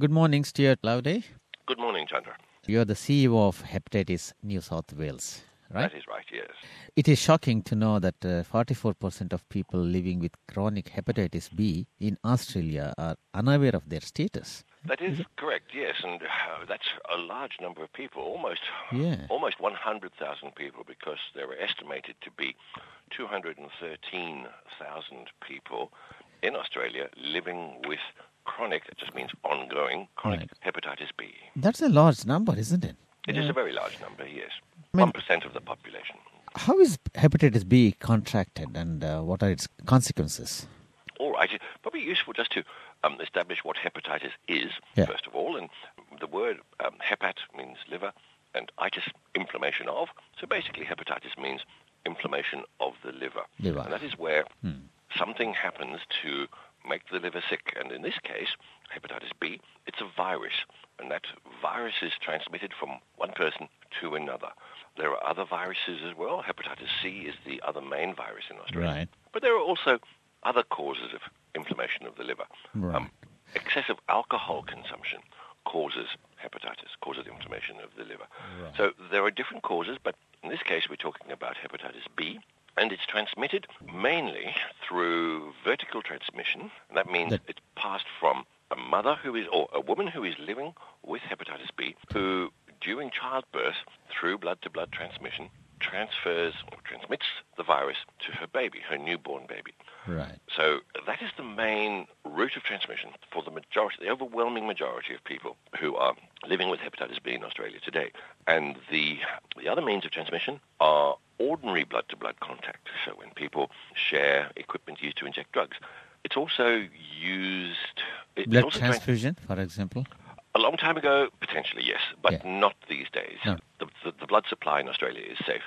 Good morning, Stuart Loveday. Good morning, Chandra. You're the CEO of Hepatitis New South Wales, right? That is right, yes. It is shocking to know that uh, 44% of people living with chronic hepatitis B in Australia are unaware of their status. That is correct, yes, and uh, that's a large number of people, almost Yeah. almost 100,000 people, because there are estimated to be 213,000 people in Australia living with chronic, that just means ongoing, chronic Right. hepatitis B. That's a large number, isn't it? It is a very large number, yes. I mean- 1% of the population. How is hepatitis B contracted and uh, what are its consequences? All right. It's probably useful just to um, establish what hepatitis is, Yeah. first of all. And the word um, hepat means liver and itis, inflammation of. So basically, hepatitis means inflammation of the liver. Liver. And that is where Hmm. something happens to make the liver sick. And in this case, hepatitis B, it's a virus. And that virus is transmitted from one person to another. There are other viruses as well. Hepatitis C is the other main virus in Australia. Right. But there are also other causes of inflammation of the liver. Right. Um, excessive alcohol consumption causes hepatitis, causes inflammation of the liver. Right. So there are different causes, but in this case we're talking about hepatitis B, and it's transmitted mainly through vertical transmission. That means That- it's passed from a mother who is, or a woman who is living with hepatitis B, who during childbirth, through blood-to-blood transmission, transfers or transmits the virus to her baby, her newborn baby. Right. So that is the main route of transmission for the majority, the overwhelming majority of people who are living with hepatitis B in Australia today. And the, the other means of transmission are ordinary blood-to-blood contact. So when people share equipment used to inject drugs. It's also used... It's Blood also trans- transfusion, for example. a long time ago, potentially, yes, but Yeah. not these days. No. The, the, the blood supply in Australia is safe.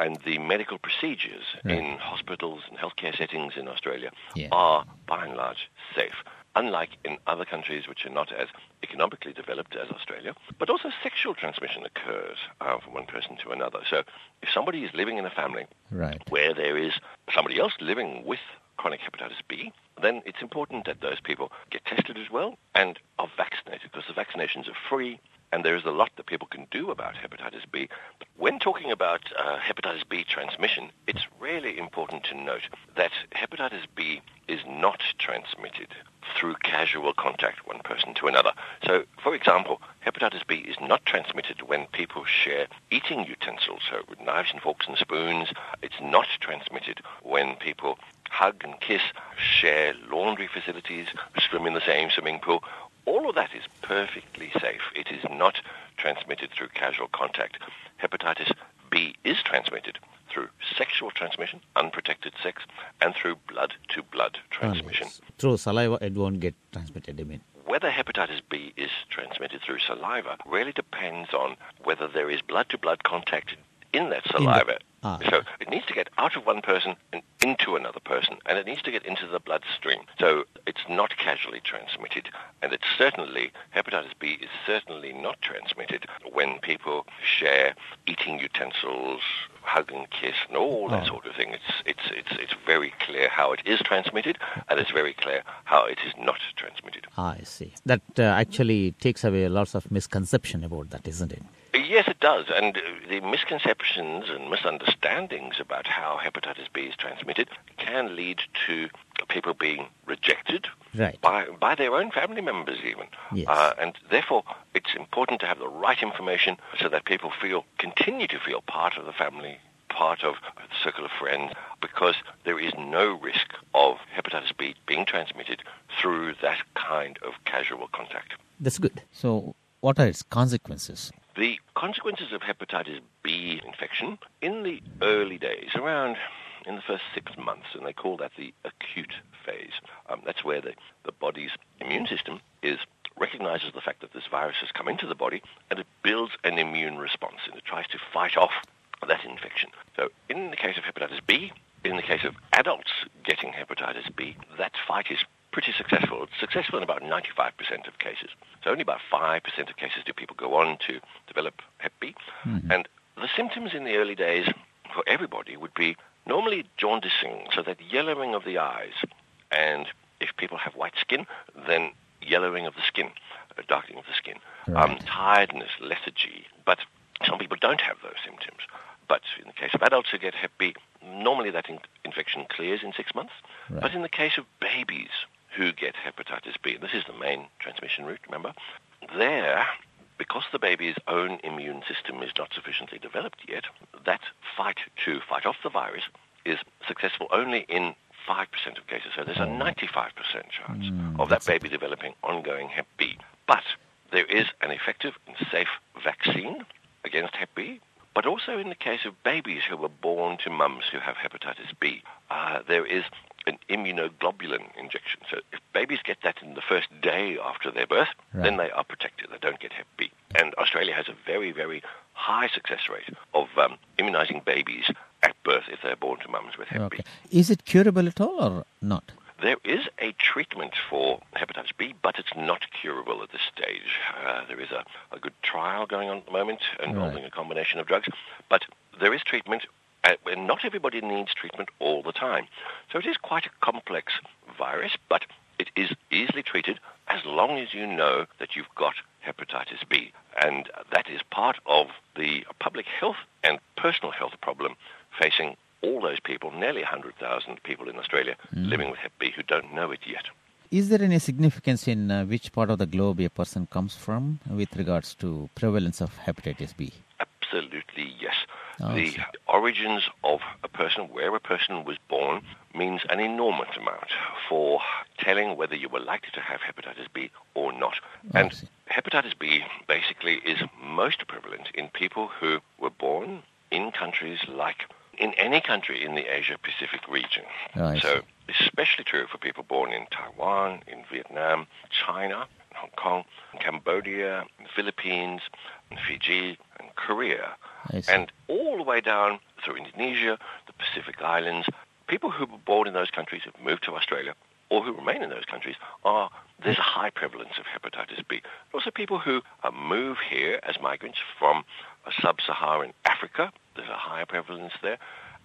And the medical procedures Right. in hospitals and healthcare settings in Australia Yeah. are, by and large, safe. Unlike in other countries which are not as economically developed as Australia, but also sexual transmission occurs uh, from one person to another. So if somebody is living in a family Right. where there is somebody else living with chronic hepatitis B, then it's important that those people get tested as well and are vaccinated because the vaccinations are free and there is a lot that people can do about hepatitis B. When talking about uh, hepatitis B transmission, it's really important to note that hepatitis B is not transmitted through casual contact one person to another. So, for example, hepatitis B is not transmitted when people share eating utensils, so with knives and forks and spoons. It's not transmitted when people hug and kiss, share laundry facilities, swim in the same swimming pool. All of that is perfectly safe. It is not transmitted through casual contact. Hepatitis B is transmitted through sexual transmission, unprotected sex, and through blood-to-blood transmission. Through saliva, it won't get transmitted, I mean. Whether hepatitis B is transmitted through saliva really depends on whether there is blood-to-blood contact in that saliva. ah. So it needs to get out of one person and into another person, and it needs to get into the bloodstream. So it's not casually transmitted, and it's certainly hepatitis B is certainly not transmitted when people share eating utensils, hug and kiss, and all that Oh. sort of thing. It's it's it's it's very clear how it is transmitted, and it's very clear how it is not transmitted. Ah, I see. That uh, actually takes away lots of misconception about that, isn't it? Yes, it does. And uh, the misconceptions and misunderstandings about how hepatitis B is transmitted can lead to people being rejected Right. by, by their own family members even. Yes. Uh, and therefore, it's important to have the right information so that people feel, continue to feel part of the family, part of the circle of friends, because there is no risk of hepatitis B being transmitted through that kind of casual contact. That's good. So, what are its consequences? The consequences of hepatitis B infection in the early days, around in the first six months, and they call that the acute phase. Um, that's where the, the body's immune system is recognizes the fact that this virus has come into the body and it builds an immune response and it tries to fight off that infection. So in the case of hepatitis B, in the case of adults getting hepatitis B, that fight is pretty successful. It's successful in about 95% of cases. So only about 5% of cases do people go on to develop Hep B. And the symptoms in the early days for everybody would be normally jaundicing, so that yellowing of the eyes. And if people have white skin, then yellowing of the skin. a darkening of the skin, um, tiredness, lethargy. But some people don't have those symptoms. But in the case of adults who get Hep B, normally that in- infection clears in six months. Right. But in the case of babies who get hepatitis B, this is the main transmission route, remember, there, because the baby's own immune system is not sufficiently developed yet, that fight to fight off the virus is successful only in 5% of cases. So there's a 95% chance Mm, of that baby developing ongoing Hep B. But there is an effective and safe vaccine against Hep B. But also in the case of babies who were born to mums who have hepatitis B, uh, there is an immunoglobulin injection. So if babies get that in the first day after their birth, then they are protected. They don't get Hep B. And Australia has a very, very high success rate of um, immunizing babies at birth if they're born to mums with Hep Okay. B. Is it curable at all or not? There is a treatment for hepatitis B, but it's not curable at this stage. Uh, there is a, a good trial going on at the moment involving a combination of drugs, but there is treatment, uh, and not everybody needs treatment all the time. So it is quite a complex virus, but it is easily treated as long as you know that you've got hepatitis B. And that is part of the public health and personal health problem facing all those people, nearly 100,000 people in Australia living with Hep B who don't know it yet. Is there any significance in uh, which part of the globe a person comes from with regards to prevalence of hepatitis B? Absolutely, yes. Oh, the. Origins of a person, where a person was born, means an enormous amount for telling whether you were likely to have hepatitis B or not. And hepatitis B basically is most prevalent in people who were born in countries like in any country in the Asia Pacific region. Oh, so especially true for people born in Taiwan, in Vietnam, China, Hong Kong, Cambodia, Philippines, Fiji, and Korea. And all the way down through Indonesia, the Pacific Islands, people who were born in those countries have moved to Australia or who remain in those countries are there's a high prevalence of hepatitis B. Also people who uh, move here as migrants from uh, sub-Saharan Africa, there's a higher prevalence there,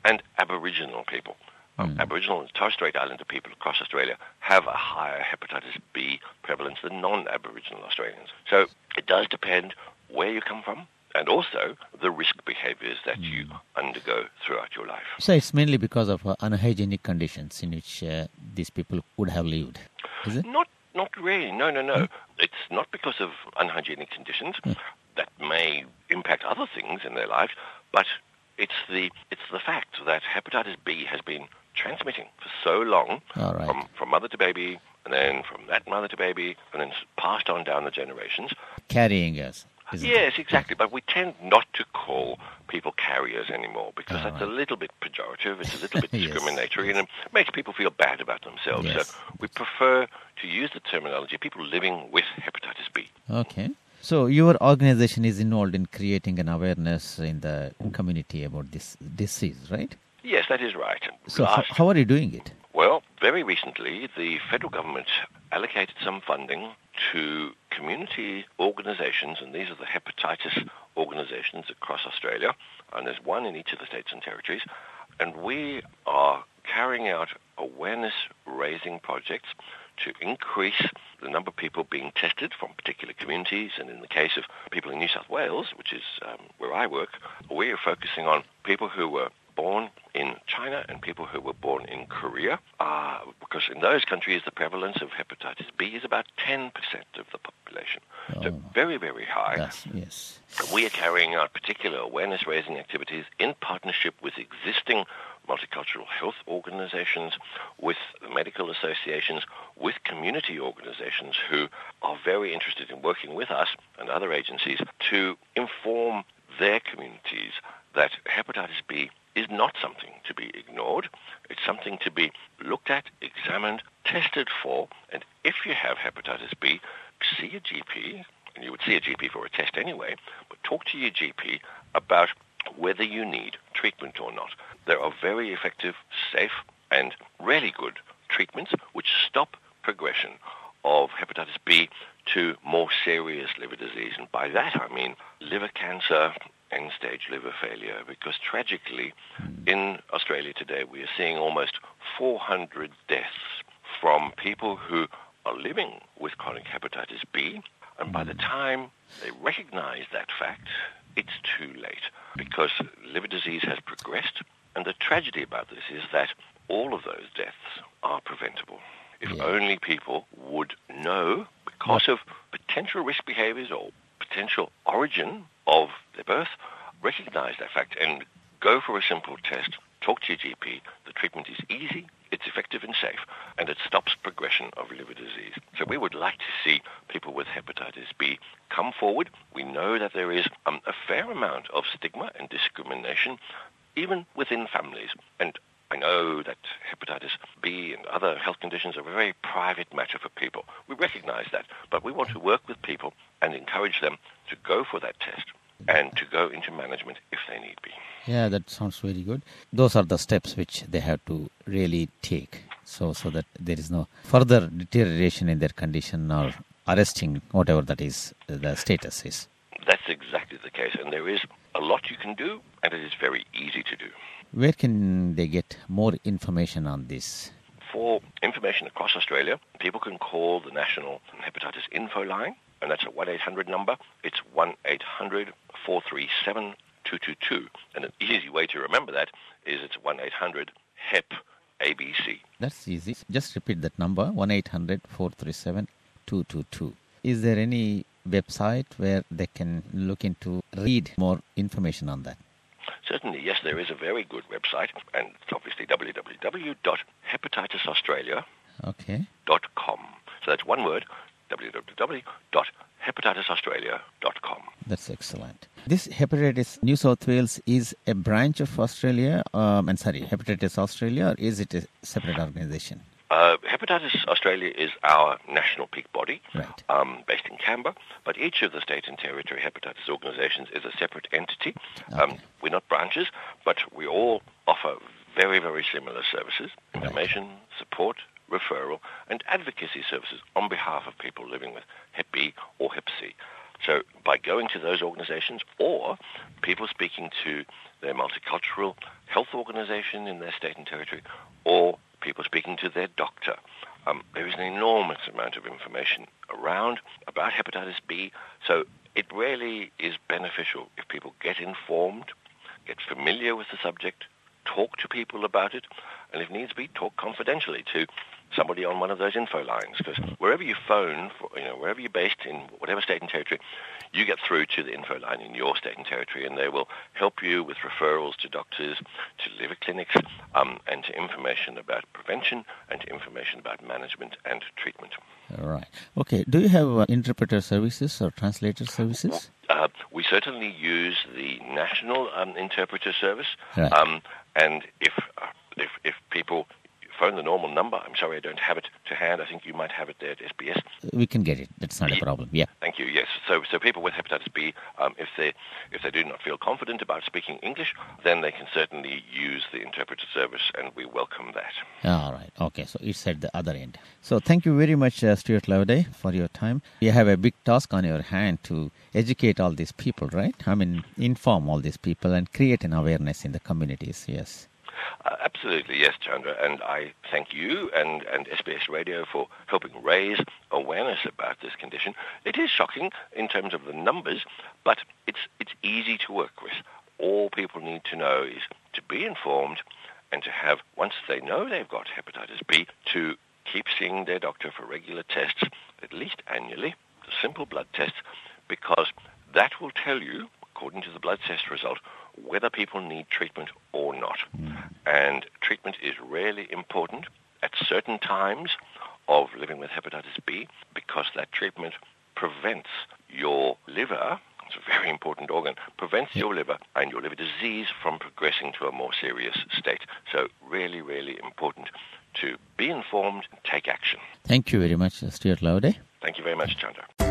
and Aboriginal people. Um, Aboriginal and Torres Strait Islander people across Australia have a higher hepatitis B prevalence than non-Aboriginal Australians. So it does depend where you come from and also the risk behaviors that you undergo throughout your life. So it's mainly because of uh, unhygienic conditions in which uh, these people would have lived. Is it? Not, not really. No, no, no. It's not because of unhygienic conditions that may impact other things in their lives, but it's the it's the fact that hepatitis B has been transmitting for so long right. from from mother to baby, and then from that mother to baby, and then passed on down the generations. Carrying us. Isn't it? Yes, exactly. But we tend not to call people carriers anymore because All that's a little bit pejorative. It's a little bit Yes, discriminatory, and it makes people feel bad about themselves. Yes. So we prefer to use the terminology people living with hepatitis B. Okay. So your organization is involved in creating an awareness in the community about this disease, right? Yes, that is right. So how, Last- how are you doing it? Well, very recently, the federal government allocated some funding to community organisations, and these are the hepatitis organisations across Australia, and there's one in each of the states and territories, and we are carrying out awareness-raising projects to increase the number of people being tested from particular communities, and in the case of people in New South Wales, which is um, where I work, we are focusing on people who were born in China and people who were born in Korea, uh, because in those countries the prevalence of hepatitis B is about 10% of the population. So Oh. very, very high. Yes. Yes. We are carrying out particular awareness-raising activities in partnership with existing multicultural health organizations, with medical associations, with community organizations who are very interested in working with us and other agencies to inform their communities that hepatitis B is not something to be ignored. It's something to be looked at, examined, tested for, and if you have hepatitis B, see a GP, and you would see a GP for a test anyway, but talk to your GP about whether you need treatment or not. There are very effective, safe, and really good treatments which stop progression of hepatitis B to more serious liver disease. And by that I mean liver cancer, end-stage liver failure, because tragically hmm. in Australia today we are seeing almost 400 deaths from people who are living with chronic hepatitis B And by the hmm. time they recognize that fact, it's too late because liver disease has progressed. And the tragedy about this is that all of those deaths are preventable. If Yeah. only people would know because of potential risk behaviors or potential origin of their birth, recognize that fact and go for a simple test, talk to your GP. The treatment is easy, it's effective and safe, and it stops progression of liver disease. So we would like to see people with hepatitis B come forward. We know that there is um, a fair amount of stigma and discrimination even within families. And I know that hepatitis B and other health conditions are a very private matter for people. We recognize that, but we want to work with people and encourage them to go for that test and to go into management if they need be. Yeah, that sounds very good. Those are the steps which they have to really take, so so that there is no further deterioration in their condition or arresting whatever that is uh, the status is. That's exactly the case, and there is a lot you can do, and it is very easy to do. Where can they get more information on this? For information across Australia, people can call the National Hepatitis Info Line, and that's a 1 800 number. It's 1 800 437 222. And an easy way to remember that is it's 1 800 HEP ABC. That's easy. Just repeat that number 1 800 437 222. Is there any website where they can look into, read more information on that? Certainly, yes, there is a very good website, and it's obviously www.hepatitisaustralia.com. Okay. So that's one word, www.hepatitisaustralia.com. That's excellent. This hepatitis New South Wales is a branch of Australia, um, and sorry, Hepatitis Australia, or is it a separate organization? Uh, Hepatitis Australia is our national peak body, Right. um, based in Canberra, but each of the state and territory hepatitis organisations is a separate entity. Um, we're not branches, but we all offer very, very similar services, information, support, referral, and advocacy services on behalf of people living with Hep B or Hep C. So by going to those organisations or people speaking to their multicultural health organisation in their state and territory or people speaking to their doctor, um, there is an enormous amount of information around about hepatitis B. So it really is beneficial if people get informed, get familiar with the subject, talk to people about it, and if needs be, talk confidentially to somebody on one of those info lines. Because wherever you phone, for, you know, wherever you're based in whatever state and territory, you get through to the info line in your state and territory, and they will help you with referrals to doctors, to liver clinics, um, and to information about prevention and to information about management and treatment. All right. Okay. Do you have uh, interpreter services or translator services? Uh, we certainly use the national um, interpreter service, Right. um, and if, uh, if if people phone the normal number, I'm sorry I don't have it to hand. I think you might have it there at SBS. We can get it. That's not a problem. Yeah. Thank you. Yes. So so people with hepatitis B, um, if they if they do not feel confident about speaking English, then they can certainly use the interpreter service, and we welcome that. All right. Okay. So it's at the other end. So thank you very much, uh, Stuart Loveday, for your time. You have a big task on your hand to educate all these people, right? I mean, inform all these people and create an awareness in the communities. Yes. Uh, absolutely, yes, Chandra. And I thank you and, and SBS Radio for helping raise awareness about this condition. It is shocking in terms of the numbers, but it's, it's easy to work with. All people need to know is to be informed and to have, once they know they've got hepatitis B, to keep seeing their doctor for regular tests, at least annually, simple blood tests, because that will tell you, according to the blood test result, whether people need treatment or not. And treatment is really important at certain times of living with hepatitis B because that treatment prevents your liver, it's a very important organ, prevents your liver and your liver disease from progressing to a more serious state. So really, really important to be informed and take action. Thank you very much, Stuart Loveday. Thank you very much, Chandra.